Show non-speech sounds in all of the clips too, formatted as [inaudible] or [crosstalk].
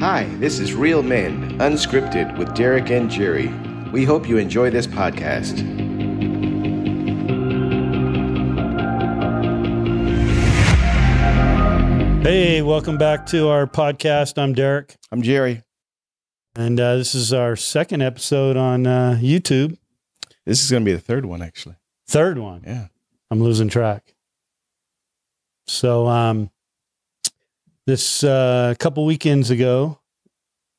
Hi, this is Real Men, unscripted with Derek and Jerry. We hope you enjoy this podcast. Hey, welcome back to our podcast. I'm Derek, I'm Jerry. and uh, this is our second episode on uh, YouTube. This is going to be the third one, actually. Third one. Yeah. I'm losing track. So, um, this uh, couple weekends ago,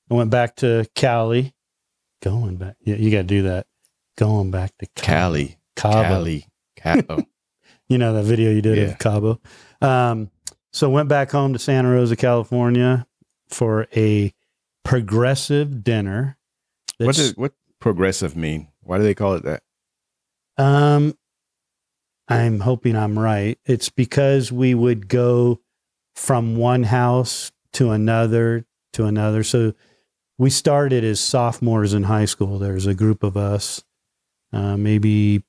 I went back to Cali. Going back, yeah, you got to do that. Going back to Cali. Cabo. Cali. Cabo. [laughs] You know that video you did Yeah. of Cabo. Um, so went back home to Santa Rosa, California, for a progressive dinner. what does what progressive mean? Why do they call it that? Um, I'm hoping I'm right. It's because we would go from one house to another to another. So we started as sophomores in high school. There's a group of us, uh, maybe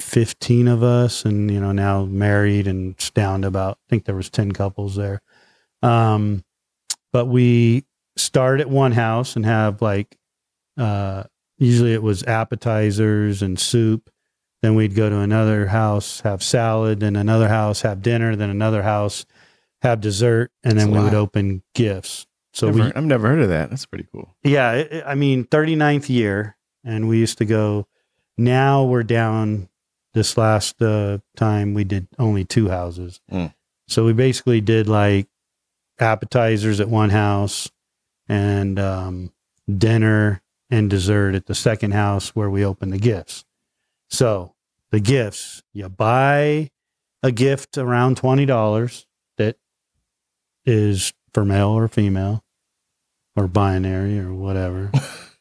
15 of us, and you know now married and down to about. I think there was 10 couples there. Um, but we start at one house and have like uh usually it was appetizers and soup. Then we'd go to another house, have salad, then another house, have dinner, then another house, have dessert, and That's then we would open gifts. So Never- we, I've never heard of that. That's pretty cool. yeah, it- I mean, 39th year, and we used to go. Now we're down. This last uh, time we did only two houses, Mm. so we basically did like appetizers at one house, and um, dinner and dessert at the second house where we open the gifts. So the gifts, you buy a gift around twenty dollars is for male or female or binary or whatever.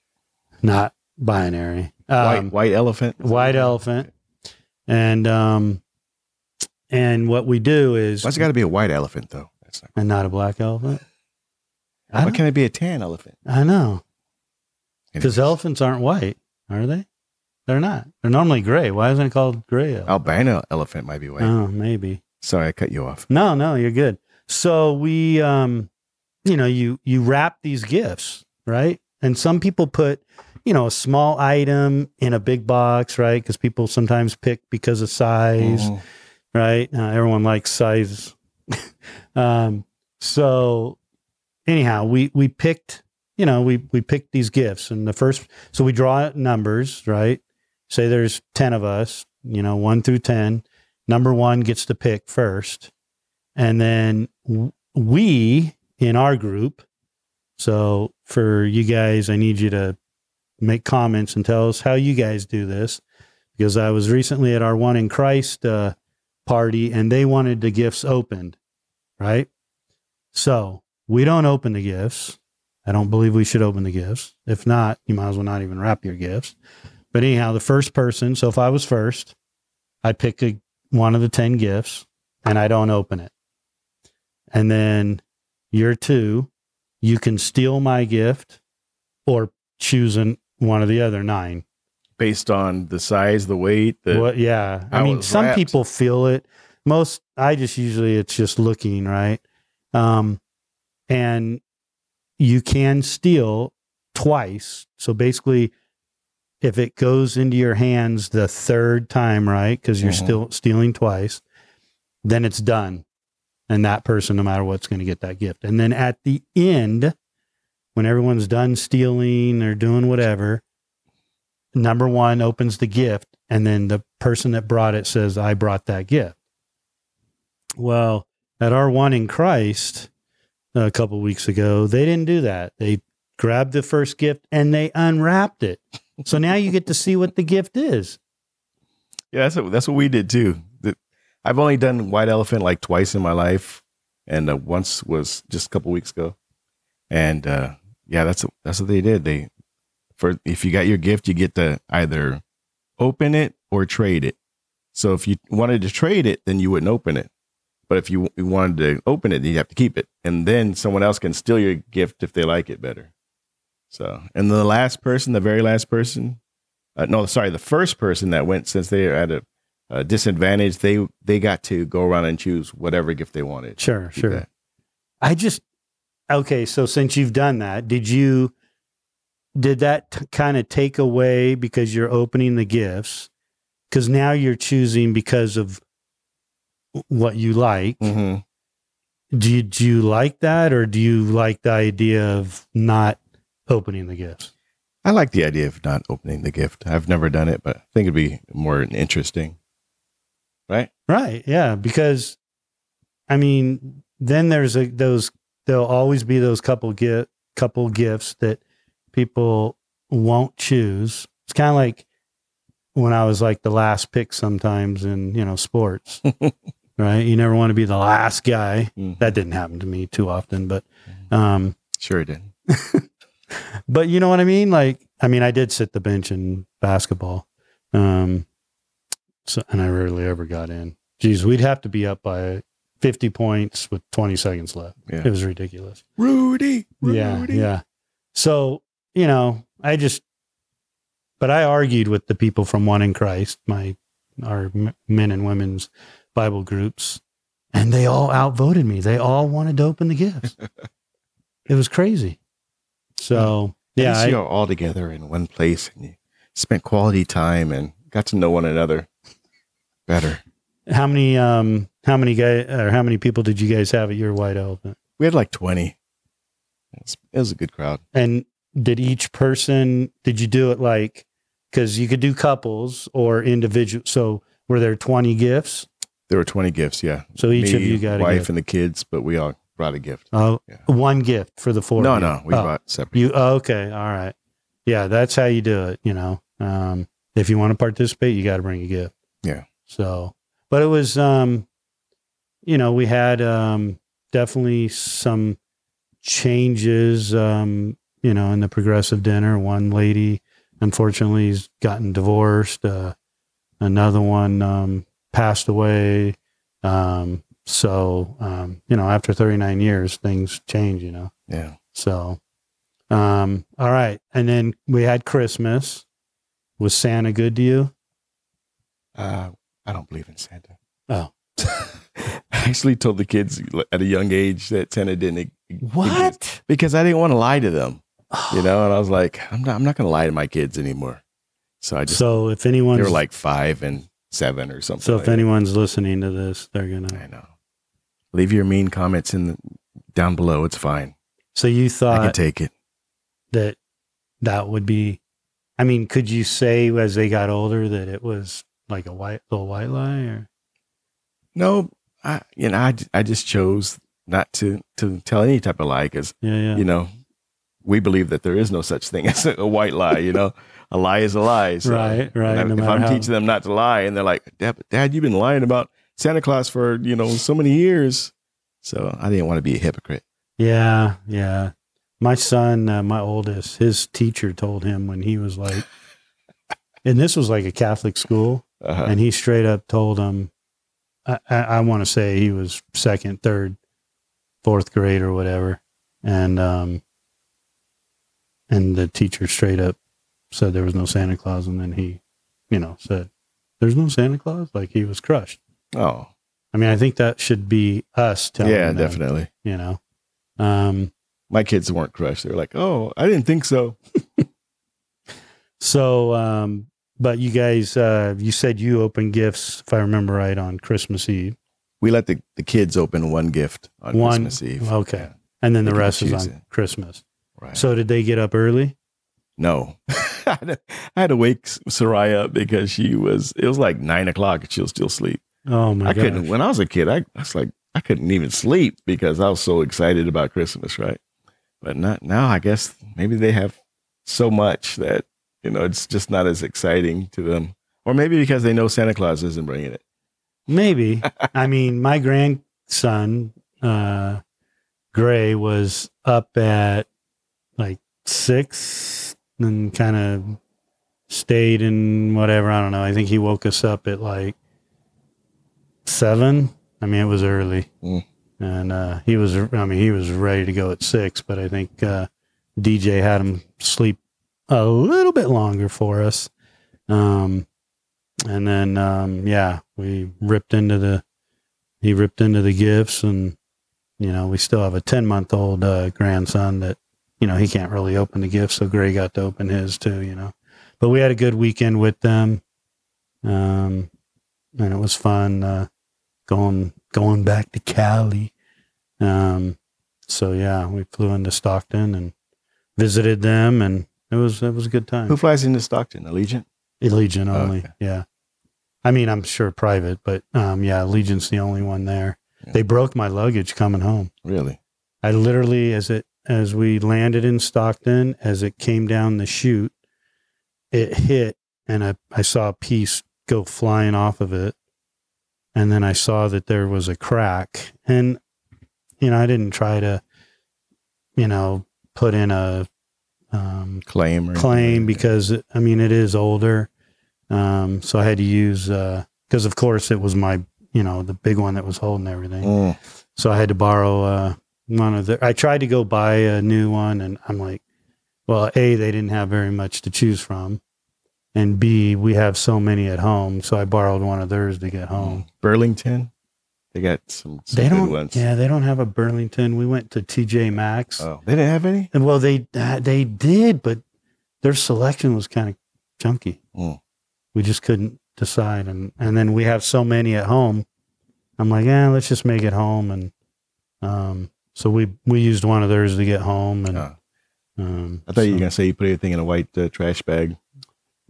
[laughs] Not binary. white Um, white elephant. white elephant. And um and what we do is Why's it got to be a white elephant though? That's not. and not a black elephant. Why can't it be a tan elephant? I know. Because elephants aren't white, are they? They're not. They're normally gray. Why isn't it called gray? elephant? albino elephant might be white. Oh, maybe. Sorry, I cut you off. No, no, you're good. So we um you know, you you wrap these gifts, right? And some people put, you know, a small item in a big box, right? Cuz people sometimes pick because of size, Mhm. right? Uh, everyone likes size. [laughs] um so anyhow, we we picked, you know, we we picked these gifts and the first so we draw numbers, right? Say there's 10 of us, you know, 1 through 10 number one gets to pick first. And then we in our group, so for you guys, I need you to make comments and tell us how you guys do this because I was recently at our One in Christ uh, party and they wanted the gifts opened, right? So we don't open the gifts. I don't believe we should open the gifts. If not, you might as well not even wrap your gifts. But anyhow, the first person, so if I was first, I pick a one of the 10 gifts and I don't open it. And then year two, you can steal my gift or choose an, one of the other nine. Based on the size, the weight, the What? Yeah. I mean, some wrapped. people feel it. Most, I just usually, it's just looking, right? Um, and you can steal twice. So basically, if it goes into your hands the third time, right? Because you're Mhm. still stealing twice, then it's done. And that person, no matter what's going to get that gift. And then at the end, when everyone's done stealing or doing whatever, number one opens the gift. And then the person that brought it says, I brought that gift. Well, at our one in Christ a couple weeks ago, they didn't do that. They grabbed the first gift and they unwrapped it. So now you get to see what the gift is. yeah, that's what, that's what we did too. I've only done white elephant like twice in my life, and uh, once was just a couple weeks ago. And uh, yeah, that's that's what they did. They for if you got your gift, you get to either open it or trade it. So if you wanted to trade it, then you wouldn't open it. But if you, you wanted to open it, then you have to keep it, and then someone else can steal your gift if they like it better. So, and the last person, the very last person, uh, no, sorry, the first person that went since they had a, disadvantage, they they got to go around and choose whatever gift they wanted. Sure, sure. that. I just, okay, so since you've done that, did you did that t- kind of take away because you're opening the gifts? Because now you're choosing because of what you like. hmm Do you, do you like that, or do you like the idea of not opening the gifts? I like the idea of not opening the gift. I've never done it, but I think it'd be more interesting. Right? Right. Yeah. Because, I mean, then there's a those there'll always be those couple get couple gifts that people won't choose. It's kind of like when I was like the last pick sometimes in you know sports. [laughs] right. You never want to be the last guy. Mhm. That didn't happen to me too often, but um, Sure it did. [laughs] but you know what I mean? Like, I mean, I did sit the bench in basketball. Um, so, and I rarely ever got in. Geez, we'd have to be up by 50 points with 20 seconds left. Yeah. It was ridiculous. Rudy. Rudy. Yeah. Yeah. So, you know, I just, but I argued with the people from One in Christ, my, our men and women's Bible groups, and they all outvoted me. They all wanted to open the gifts. [laughs] it was crazy. So, Yeah. yeah. I- you're all together in one place and you spent quality time and got to know one another better. How many um how many guy or how many people did you guys have at your white elephant? We had like 20. It's, it was a good crowd. And did each person did you do it like cuz you could do couples or individual so were there 20 gifts? There were 20 gifts. Yeah. So each of you got a wife and the kids, but we all brought a gift. Oh, Yeah. one gift for the four. no, no, we Oh, brought separate. you oh, okay, all right. Yeah, that's how you do it, you know. Um if you want to participate, you got to bring a gift. Yeah. So, but it was um you know, we had um definitely some changes um you know in the progressive dinner. One lady unfortunately has gotten divorced. Uh another one um passed away. Um so um you know after 39 years things change you know? Yeah. so um all right. And then we had christmas. Was santa good to you? Uh, I don't believe in Santa. Oh. [laughs] I actually told the kids at a young age that Santa didn't exist what because I didn't want to lie to them, you know. And I was like, I'm not, I'm not going to lie to my kids anymore. So I just so if anyone's they were like five and seven or something. so if like that. anyone's listening to this they're gonna I know. Leave your mean comments in the, down below. It's fine. so you thought I can take it. that that would be i mean could you say as they got older that it was like a white little white lie or No, I you know I, I just chose not to to tell any type of lie because yeah yeah you know we believe that there is no such thing [laughs] as a white lie. You know, a lie is a lie. So, Right, right, I- no if I'm how- teaching them not to lie, and they're like, "Dad, Dad, you've been lying about Santa Claus for you know so many years," so I didn't want to be a hypocrite. yeah yeah my son uh, my oldest his teacher told him when he was like and this was like a catholic school Uh-huh. and he straight up told him i, I, I want to say he was second third fourth grade or whatever and um and the teacher straight up said there was no santa claus and then he you know said there's no santa claus like he was crushed Oh, i mean i think that should be us telling yeah, them, definitely. you know um My kids weren't crushed. They were like, "Oh, I didn't think so." [laughs] so um but you guys uh you said you opened gifts if i remember right on christmas eve We let the, the kids open one gift on One- Christmas Eve. okay and then the They rest is on it. christmas Right. so did they get up early No, [laughs] I had to- I had to wake Soraya up because she was. It was like nine o'clock and she was still asleep. oh my I god couldn't. When I was a kid, I, I was like, I couldn't even sleep because I was so excited about Christmas, right? But not now. I guess maybe they have so much that you know it's just not as exciting to them, or maybe because they know Santa Claus isn't bringing it. Maybe. [laughs] I mean, my grandson, uh, Gray, was up at like six and kind of stayed in whatever. I don't know. I think he woke us up at like seven. I mean, it was early. Mm. And uh, he was, I mean, he was ready to go at six, but I think uh, DJ had him sleep a little bit longer for us. Um, and then, um, yeah, we ripped into the, he ripped into the gifts and you know, we still have a 10 month old uh, grandson that, you know, he can't really open the gifts. So Gray got to open his too, you know. But we had a good weekend with them. Um, and it was fun uh, going going back to Cali. Um, so yeah, we flew into Stockton and visited them, and it was it was a good time. Who flies into Stockton? Allegiant? Allegiant only. Okay. Yeah. I mean, I'm sure private, but um, yeah, Allegiant's the only one there. Yeah. They broke my luggage coming home. Really? I literally, as it as we landed in Stockton, as it came down the chute, it hit, and I I saw a piece go flying off of it, and then I saw that there was a crack, and you know I didn't try to, you know, put in a um, Claim or claim because I mean it is older, um, so I had to use because of course it was my you know the big one that was holding everything, Mm, so I had to borrow uh, one of the. I tried to go buy a new one, and I'm like, well, a they didn't have very much to choose from, and b we have so many at home, so I borrowed one of theirs to get home. Burlington? They got some, some They don't, ones. yeah, they don't have a Burlington. We went to TJ Maxx, Oh, they didn't have any? and well, they uh, they did, but their selection was kind of chunky. Mm. We just couldn't decide, and and then we have so many at home. I'm like, yeah, let's just make it home, and um, so we we used one of theirs to get home, and Oh. um, I thought you were gonna say you put everything in a white uh, trash bag,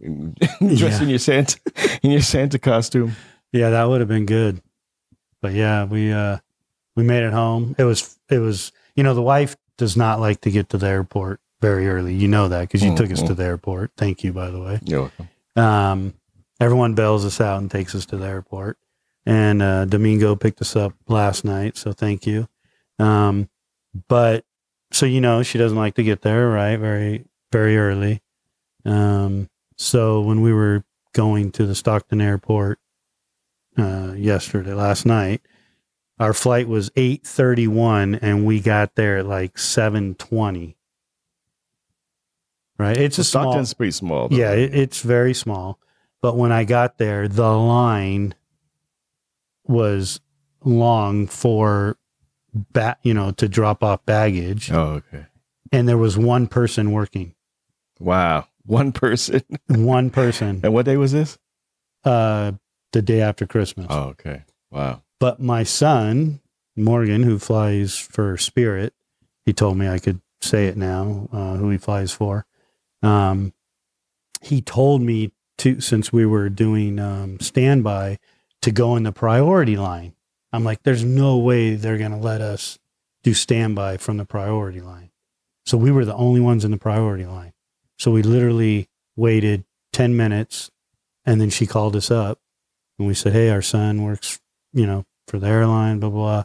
[laughs] dressed Yeah. in your Santa [laughs] in your Santa costume. yeah, that would have been good, but yeah, we uh we made it home. It was it was you know the wife does not like to get to the airport very early. You know that because you took us to the airport. Thank you, by the way. You're welcome. Um, everyone bails us out and takes us to the airport. And uh, Domingo picked us up last night, so thank you. Um, but so you know, she doesn't like to get there right very very early. Um, so when we were going to the Stockton airport uh, yesterday, last night, our flight was eight thirty one, and we got there at like seven twenty. Right, it's a small, Stockton's pretty small. Though. yeah, it, it's very small. But when I got there, the line was long for ba- you know, to drop off baggage, Oh, okay. and there was one person working. Wow. One person. One [laughs] person. and what day was this? Uh, the day after Christmas. Oh, okay. Wow. But my son Morgan, who flies for Spirit, he told me I could say it now. Uh, who he flies for? Um, he told me to since we were doing um, standby to go in the priority line. I'm like, there's no way they're going to let us do standby from the priority line. So we were the only ones in the priority line. So we literally waited 10 minutes and then she called us up and we said, Hey, our son works, you know, for the airline, blah, blah, blah.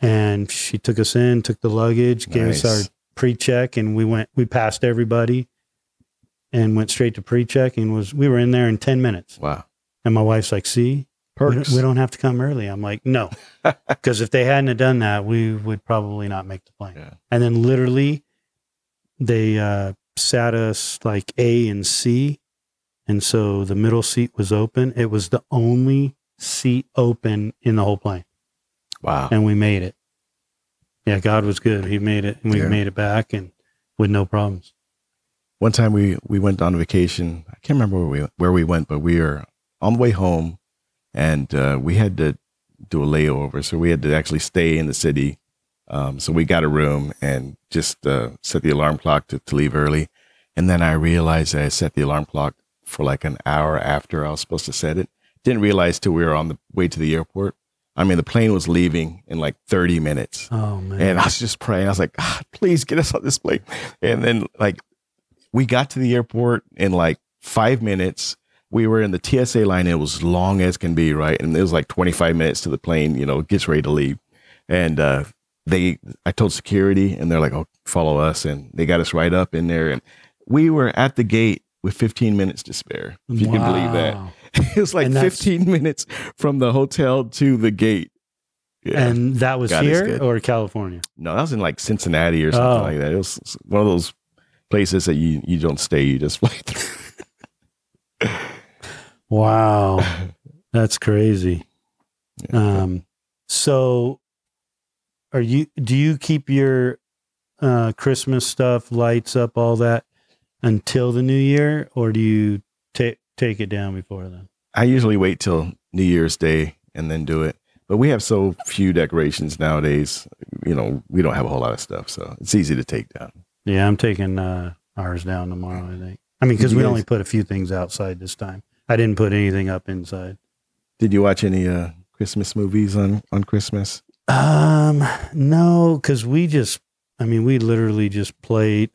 And she took us in, took the luggage, gave us our pre check and we went, we passed everybody and went straight to pre check and was, we were in there in 10 minutes. Wow. And my wife's like, see, we don't, we don't have to come early. I'm like, no, [laughs] because if they hadn't have done that, we would probably not make the plane. Yeah. And then literally, they uh, sat us like A and C, and so the middle seat was open. It was the only seat open in the whole plane, Wow. and we made it. Yeah, God was good. He made it, and we Yeah. made it back, and with no problems. One time we we went on vacation. I can't remember where we where we went, but we were on the way home, and uh, we had to do a layover, so we had to actually stay in the city. Um, so we got a room and just uh, set the alarm clock to, to leave early. And then I realized I set the alarm clock for like an hour after I was supposed to set it. Didn't realize till we were on the way to the airport. I mean, the plane was leaving in like 30 minutes. Oh man! And I was just praying. I was like, God, please get us on this plane. And then like we got to the airport in like five minutes. We were in the TSA line. It was long as can be, right? And it was like 25 minutes to the plane, you know, gets ready to leave. And uh they I told security and they're like, Oh, follow us. And they got us right up in there. And we were at the gate with 15 minutes to spare. If you can believe that. Wow. [laughs] It was like 15 minutes from the hotel to the gate. Yeah. And that was God here or California? No, that was in like Cincinnati or something Oh. like that. It was one of those places that you you don't stay, you just [laughs] fly through. Wow, [laughs] that's crazy. Yeah. Um, so are you do you keep your uh Christmas stuff, lights up, all that until the new year, or do you take take it down before then? I usually wait till New Year's Day and then do it. But we have so few decorations nowadays. You know, we don't have a whole lot of stuff, so it's easy to take down. Yeah, I'm taking uh ours down tomorrow. I think. I mean, because we guys- only put a few things outside this time. I didn't put anything up inside. Did you watch any uh, Christmas movies on on Christmas? Um, no, because we just, I mean, we literally just played.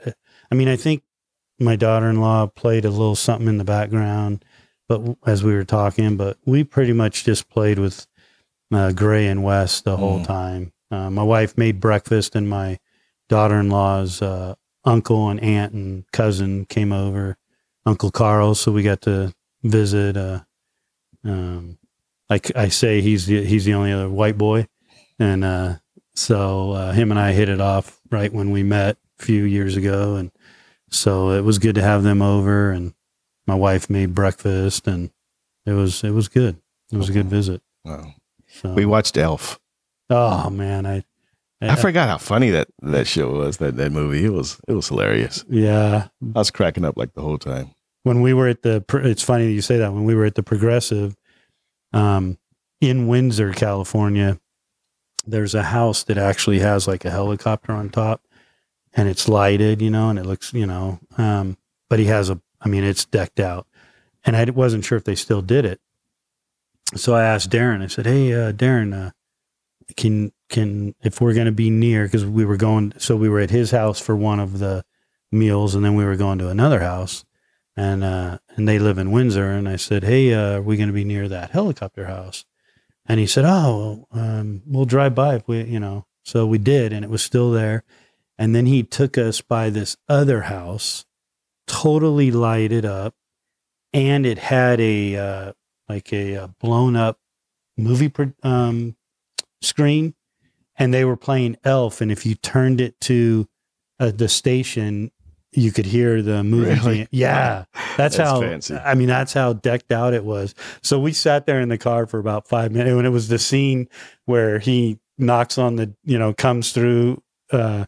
I mean, I think my daughter in law played a little something in the background, but as we were talking, but we pretty much just played with uh, Gray and West the whole Mm. time. Uh, my wife made breakfast, and my daughter in law's uh, uncle and aunt and cousin came over, Uncle Carl, so we got to visit. Uh, um, like I say, he's the, he's the only other white boy and uh, so uh, him and I hit it off right when we met a few years ago, and so it was good to have them over. And my wife made breakfast, and it was it was good. It was a good visit. Wow. So, We watched Elf. oh man, I, I forgot how funny that that show was. That that movie. It was it was hilarious. yeah. I was cracking up like the whole time. When we were at the, it's funny that you say that. When we were at the Progressive, um, in Windsor, California, there's a house that actually has like a helicopter on top and it's lighted, you know, and it looks, you know, um, but he has a, I mean, it's decked out. And I wasn't sure if they still did it. So I asked Darren, I said, Hey, uh, Darren, uh, can, can, if we're going to be near, cause we were going, so we were at his house for one of the meals and then we were going to another house and, uh, and they live in Windsor. And I said, Hey, uh, are we going to be near that helicopter house? And he said, Oh, um, we'll drive by if we, you know, so we did, and it was still there. And then he took us by this other house, totally lighted up, and it had a uh, like a, uh blown up movie pro- um, screen, and they were playing Elf. And if you turned it to uh, the station, you could hear the movie. Really? Yeah, [laughs] that's, That's how. fancy. I mean, that's how decked out it was. So we sat there in the car for about five minutes, and it was the scene where he knocks on the, you know, comes through, uh,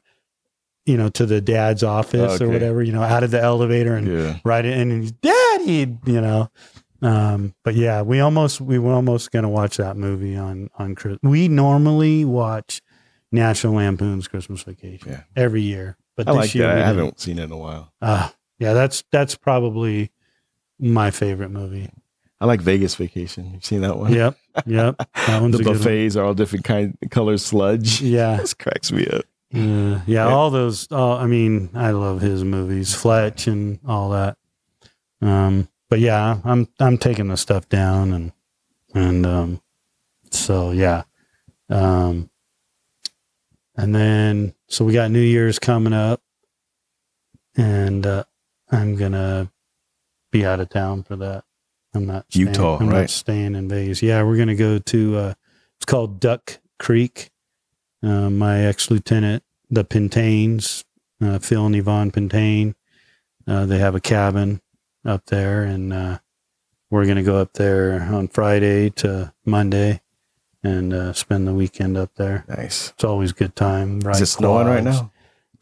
you know, to the dad's office or whatever, you know, out of the elevator and Yeah. right in, and he's daddy, you know. Um, but yeah, we almost we were almost gonna watch that movie on on Chris. We normally watch National Lampoon's Christmas Vacation Yeah. every year, but I this like year. I didn't. haven't seen it in a while. Uh, yeah, that's that's probably my favorite movie. I like Vegas Vacation. You've seen that one? Yep, yep. That [laughs] one's the good one. buffets are all different kind color sludge. Yeah, [laughs] This cracks me up. Yeah, Yeah. All those. All, I mean, I love his movies, Fletch and all that. Um, but yeah, I'm I'm taking the stuff down and and um, so yeah, um, and then so we got New Year's coming up, and uh, I'm gonna be out of town for that. I'm not staying, Utah, I'm not staying in Vegas. Yeah, we're gonna go to. Uh, it's called Duck Creek. Uh, my ex lieutenant, the Pintains, uh, Phil and Yvonne Pintain, uh, they have a cabin up there, and uh, we're gonna go up there on Friday to Monday and uh, spend the weekend up there. Nice. It's always good time. Is it snowing right now?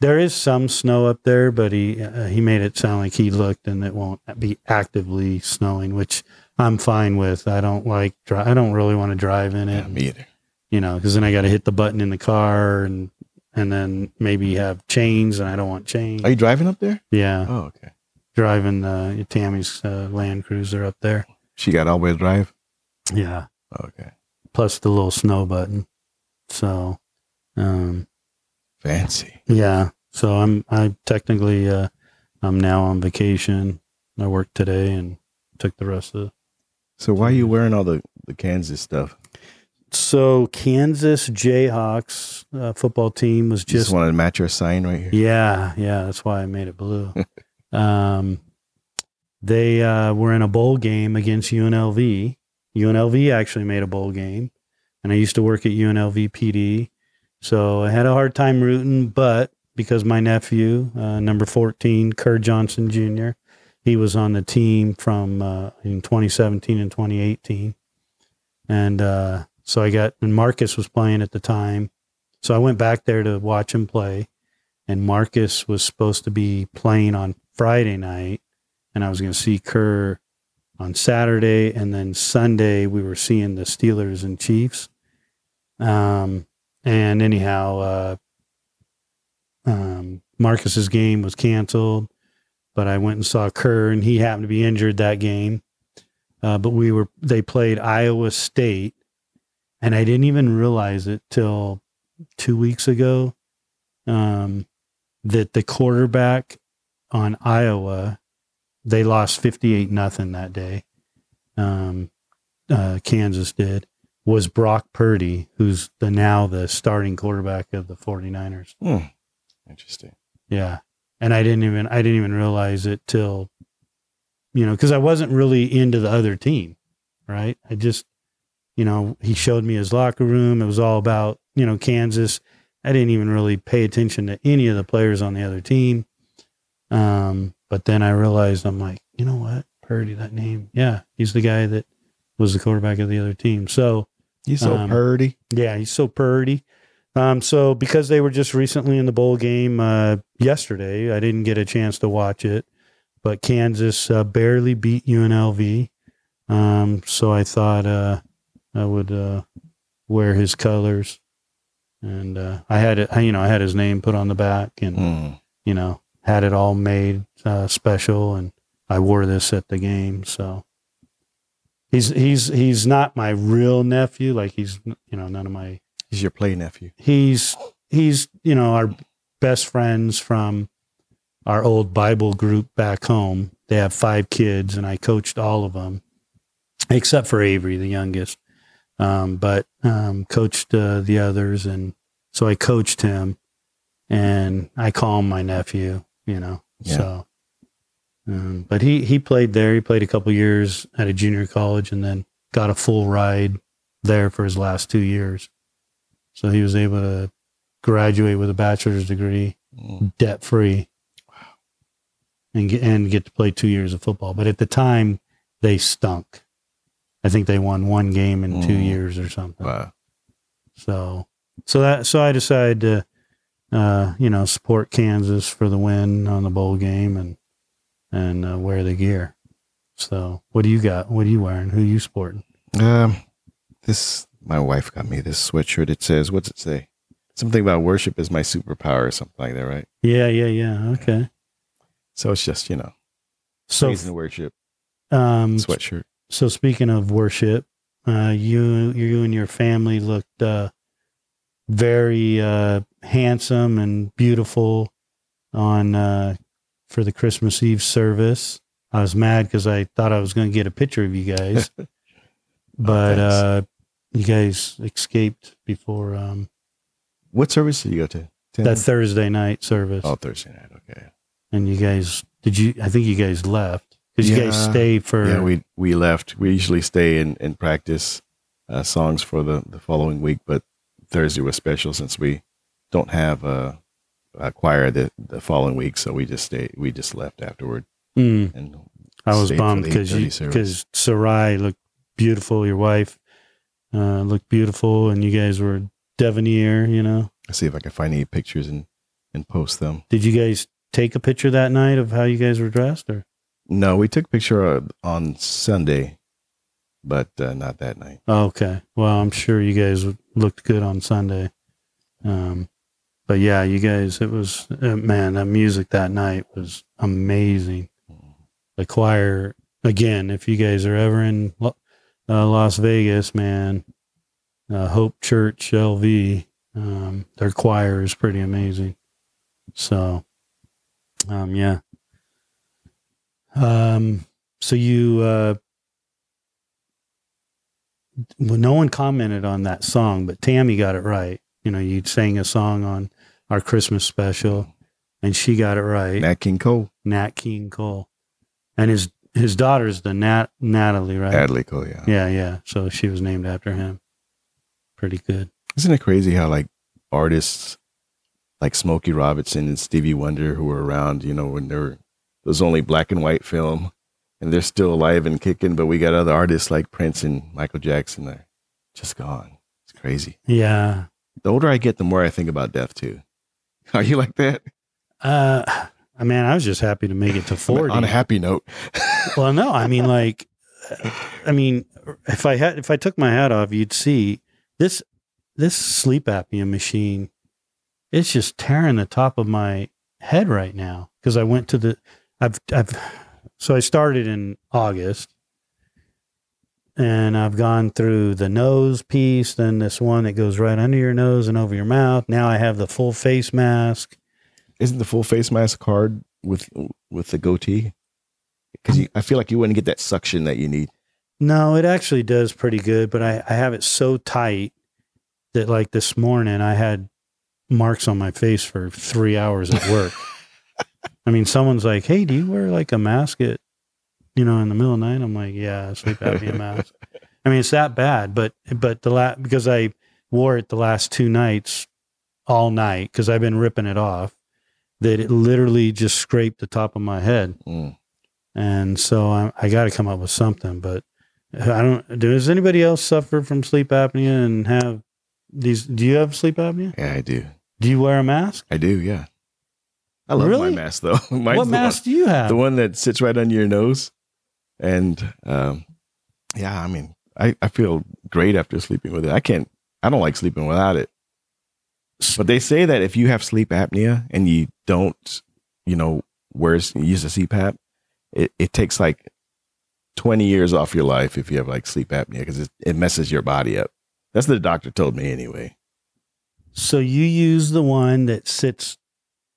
There is some snow up there, but he uh, he made it sound like he looked and it won't be actively snowing, which I'm fine with. I don't like dri- I don't really want to drive in it, Yeah, me either. you know, because then I got to hit the button in the car and and then maybe have chains, and I don't want chains. Are you driving up there? yeah, Oh, okay. driving uh, Tammy's uh, Land Cruiser up there. She got all wheel drive. Yeah, okay. plus the little snow button. So, um, Fancy. Yeah. So I'm I technically uh I'm now on vacation. I worked today and took the rest of the So why are you wearing all the, the Kansas stuff? So Kansas Jayhawks uh, football team was just, just wanted to match your sign right here. Yeah, yeah, that's why I made it blue. [laughs] um they uh were in a bowl game against UNLV. UNLV actually made a bowl game and I used to work at UNLV PD. So I had a hard time rooting, but because my nephew, uh, number 14, Kerr Johnson Jr., he was on the team from uh, in 2017 and 2018. And uh, so I got, and Marcus was playing at the time. So I went back there to watch him play, and Marcus was supposed to be playing on Friday night, and I was going to see Kerr on Saturday, and then Sunday we were seeing the Steelers and Chiefs. Um, and anyhow, uh, um, Marcus's game was canceled, but I went and saw Kerr, and he happened to be injured that game. Uh, but we were they played Iowa State, and I didn't even realize it till two weeks ago um, that the quarterback on Iowa they lost fifty eight nothing that day. Um, uh, Kansas did was Brock Purdy, who's the now the starting quarterback of the 49ers. Hmm. Interesting. Yeah. And I didn't even I didn't even realize it till you know, because I wasn't really into the other team, right? I just, you know, he showed me his locker room. It was all about, you know, Kansas. I didn't even really pay attention to any of the players on the other team. Um, but then I realized I'm like, you know what? Purdy, that name. Yeah, he's the guy that was the quarterback of the other team. So He's so Um, purdy. yeah, he's so purdy. Um, so because they were just recently in the bowl game uh, yesterday, I didn't get a chance to watch it, but Kansas uh, barely beat UNLV. Um, so I thought uh, I would uh, wear his colors, and uh, I had it. You know, I had his name put on the back, and Hmm. you know, had it all made uh, special, and I wore this at the game. So he's he's he's not my real nephew. Like he's you know none of my He's your play nephew. he's he's you know our best friends from our old Bible group back home. They have five kids, and I coached all of them, except for Avery, the youngest. Um, but um, coached uh, the others, and so I coached him, and I call him my nephew. You know, Yeah. so. Um, but he he played there. He played a couple years at a junior college, and then got a full ride there for his last two years. So he was able to graduate with a bachelor's degree, Hmm. debt free, and get and get to play two years of football. But at the time, they stunk. I think they won one game in two Mm. years or something. Wow. So, so that so I decided to, uh, you know, support Kansas for the win on the bowl game and and uh, wear the gear. So, what do you got? What are you wearing? Who are you sporting? Um, this my wife got me this sweatshirt. It says, "What's it say?" Something about worship is my superpower or something like that, right? Yeah, yeah, yeah. Okay. So it's just you know, So, praise and worship um, sweatshirt. So speaking of worship, uh, you you and your family looked uh, very uh, handsome and beautiful on uh, for the Christmas Eve service. I was mad because I thought I was going to get a picture of you guys, [laughs] but thanks. uh, you guys escaped before um, What service did you go to? That Thursday night service, oh Thursday night. Okay. and you guys did you? I think you guys left because you guys stay for Yeah, we we left. We usually stay and, and practice uh, songs for the, the following week, but Thursday was special since we don't have a, a choir the, the following week, so we just stayed. We just left afterward, Mm. and I was bummed because you because Sarai looked beautiful. Your wife uh, looked beautiful, and you guys were debonair. You know, I'll see if I can find any pictures and and post them. did you guys take a picture that night of how you guys were dressed? Or No, we took a picture on Sunday, but uh, not that night. oh, okay, well, I'm sure you guys looked good on Sunday. Um, but yeah, you guys, it was uh, man, that music that night was amazing. The choir again. If you guys are ever in uh, Las Vegas, man, uh, Hope Church LV, um, their choir is pretty amazing. So, um, yeah. Um, so you, uh, well, no one commented on that song, but Tammy got it right. You know, you sang a song on our Christmas special, and she got it right. Nat King Cole, Nat King Cole, and his his daughter's the Nat Natalie, right? Adley Cole. Yeah. Yeah, yeah. So she was named after him. Pretty good. Isn't it crazy how like artists like Smokey Robinson and Stevie Wonder who were around, you know, when they were, was only black and white film and they're still alive and kicking, but we got other artists like Prince and Michael Jackson that are just gone. It's crazy. Yeah, the older I get, the more I think about death too. [laughs] Are you like that? Uh, I mean, I was just happy to make it to 40. [laughs] On a happy note. [laughs] well, no, I mean, like, I mean, if I had, if I took my hat off, you'd see this, this sleep apnea machine. It's just tearing the top of my head right now because I went to the, I've, I've, so I started in August and I've gone through the nose piece, then this one that goes right under your nose and over your mouth. Now I have the full face mask. Isn't the full face mask hard with with the goatee? Because I feel like you wouldn't get that suction that you need. No, it actually does pretty good, but I, I have it so tight that like this morning I had marks on my face for three hours at work. [laughs] I mean, someone's like, "Hey, do you wear like a mask at, you know, in the middle of the night?" I'm like, "Yeah, sleep apnea mask." I mean, it's that bad, but but the la- because I wore it the last two nights, all night because I've been ripping it off, that it literally just scraped the top of my head, Mm. and so I, I got to come up with something. But I don't. Does anybody else suffer from sleep apnea and have these? Do you have sleep apnea? Yeah, I do. Do you wear a mask? I do. Yeah. I love Really? my mask though. [laughs] Mine's what mask do you have? the one that sits right under your nose, and um, yeah, I mean, I I feel great after sleeping with it. I can't. I don't like sleeping without it. But they say that if you have sleep apnea and you don't, you know, wear use a CPAP, it, it takes like 20 years off your life if you have like sleep apnea because it, it messes your body up. That's what the doctor told me anyway. so you use the one that sits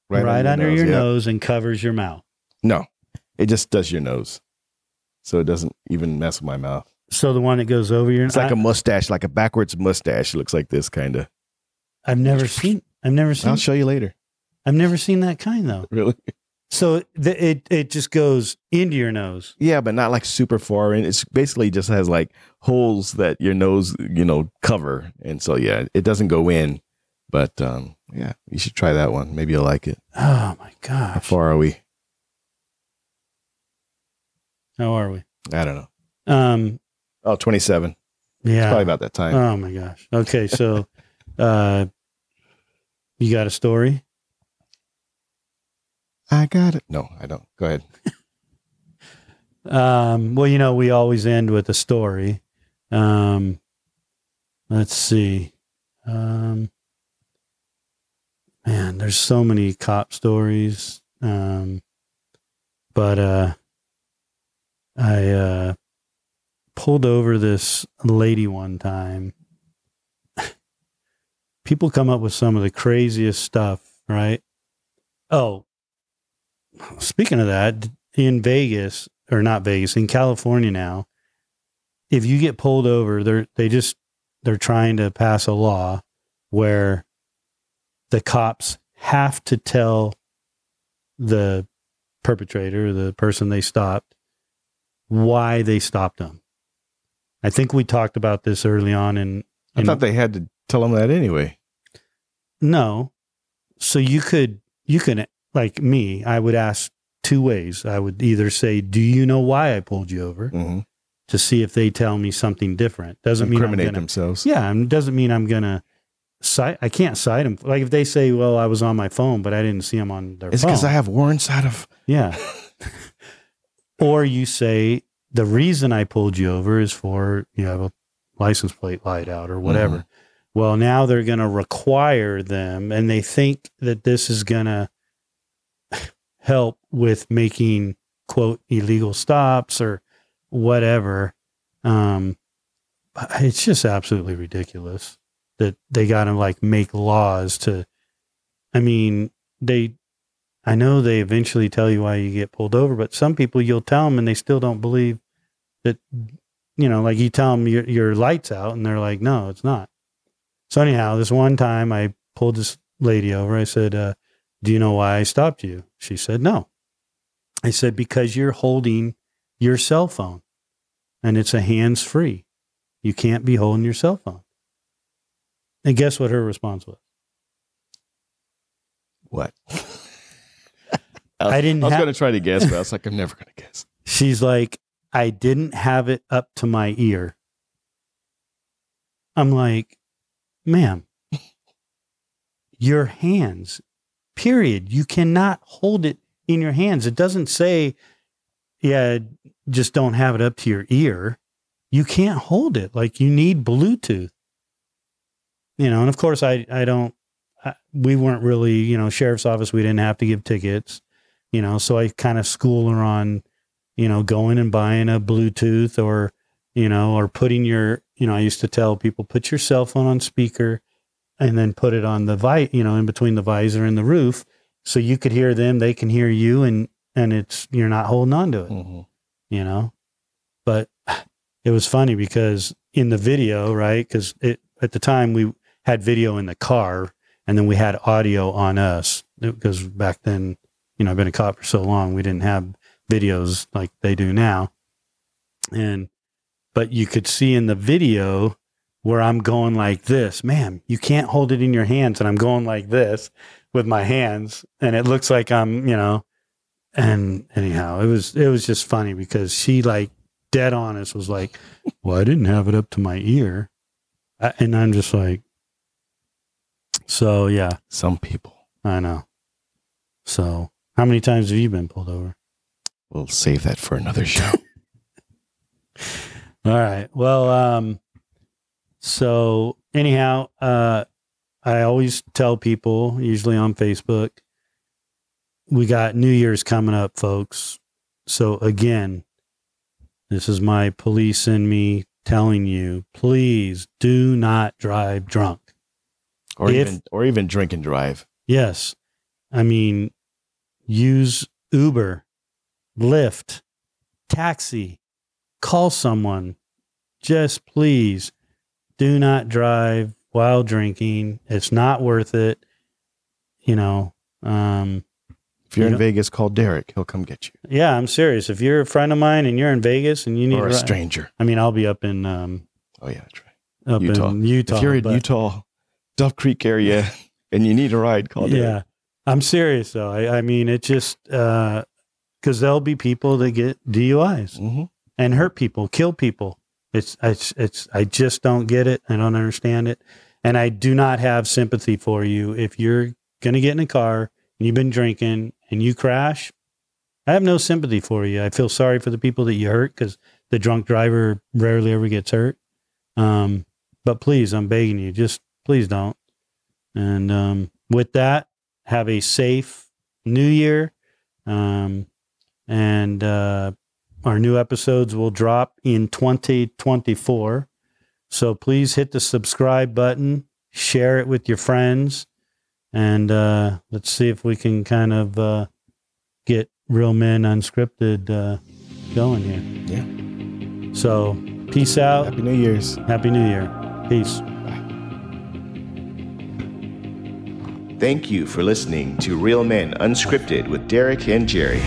right, under your yeah. nose and covers your mouth. No, it just does your nose. So it doesn't even mess with my mouth. So the one that goes over your. It's like I, a mustache, like a backwards mustache. It looks like this kind of. I've never seen. I've never seen. I'll show you later. I've never seen that kind though. [laughs] Really? So the, it it just goes into your nose. Yeah, but not like super far in. It's basically just has like holes that your nose, you know, cover. And so yeah, it doesn't go in. But um yeah, you should try that one. Maybe you'll like it. Oh my gosh. How far are we? How are we? I don't know. Um. Oh, 27. Yeah. It's probably about that time. Oh my gosh. Okay, so [laughs] uh you got a story? I got it. No, I don't. Go ahead. [laughs] Um well, you know, we always end with a story. Um let's see. Um man, there's so many cop stories. Um but uh I uh pulled over this lady one time [laughs] people come up with some of the craziest stuff, right? Oh, speaking of that, in Vegas or not Vegas, in California now, if you get pulled over, they're they just they're trying to pass a law where the cops have to tell the perpetrator, the person they stopped, why they stopped them. I think we talked about this early on in I thought they had to tell them that anyway. No. So you could you can like me, I would ask two ways. I would either say, "Do you know why I pulled you over?" hmm to see if they tell me something different. Doesn't mean I'm Incriminate gonna, themselves. Yeah, and doesn't mean I'm gonna cite. I can't cite them. Like if they say, "Well, I was on my phone, but I didn't see them on their It's phone." because I have warrants out of. yeah. [laughs] or you say the reason I pulled you over is for you have a license plate light out or whatever. Well, now they're going to require them, and they think that this is going [laughs] to help with making quote illegal stops or whatever. Um, it's just absolutely ridiculous that they got to like make laws to. I mean, they. I know they eventually tell you why you get pulled over, but some people you'll tell them and they still don't believe that. You know, like you tell them your your lights out, and they're like, "No, it's not." So anyhow, this one time I pulled this lady over. I said, uh, "Do you know why I stopped you?" She said, "No." I said, "Because you're holding your cell phone, and it's a hands free. You can't be holding your cell phone." And guess what her response was? What? [laughs] I didn't I was have- going to try to guess, but I was [laughs] like, I'm never going to guess. She's like, "I didn't have it up to my ear." I'm like, "Ma'am, your hands. Period. You cannot hold it in your hands. It doesn't say, yeah, just don't have it up to your ear. You can't hold it. Like you need Bluetooth. You know, and of course, I I don't. I, we weren't really, you know, sheriff's office. We didn't have to give tickets. You know, so I kind of school her on, you know, going and buying a Bluetooth or, you know, or putting your, you know, I used to tell people put your cell phone on speaker, and then put it on the vi, you know, in between the visor and the roof, so you could hear them, they can hear you, and and it's you're not holding on to it hmm you know but it was funny because in the video right because it at the time we had video in the car and then we had audio on us. Because back then you know i've been a cop for so long we didn't have videos like they do now. And but you could see in the video where i'm going like this man you can't hold it in your hands and i'm going like this with my hands and it looks like i'm you know and anyhow, it was it was just funny because she like dead honest was like, "Well, I didn't have it up to my ear," I, and I'm just like, so yeah, Some people. I know. So how many times have you been pulled over? We'll save that for another show. [laughs] All right. Well, um, so anyhow, uh, I always tell people, usually on Facebook, we got New Year's coming up, folks. So again, this is my police in me telling you, please do not drive drunk. Or If- even or even drink and drive. Yes. I mean, use Uber, Lyft, taxi, call someone. Just please do not drive while drinking. It's not worth it. You know, um, If you're You in know- Vegas, call Derek. He'll come get you. yeah, I'm serious. If you're a friend of mine and you're in Vegas and you need or a stranger. I mean, I'll be up in um Oh yeah, that's right. up Utah. in Utah. if you're in Utah, Duck Creek area, [laughs] and you need a ride, call yeah, I'm serious though. I, I mean, it just because there'll be people that get DUIs. hmm and hurt people, kill people. It's it's it's I just don't get it. I don't understand it. And I do not have sympathy for you if you're going to get in a car and you've been drinking and you crash. I have no sympathy for you. I feel sorry for the people that you hurt cuz the drunk driver rarely ever gets hurt. Um but please, I'm begging you, just please don't. And um with that, have a safe new year. Um and uh our new episodes will drop in 2024. So please hit the subscribe button, share it with your friends, and uh, let's see if we can kind of uh, get Real Men Unscripted uh, going here. Yeah. So peace out. Happy New Year's. Happy New Year. Peace. Thank you for listening to Real Men Unscripted with Derek and Jerry.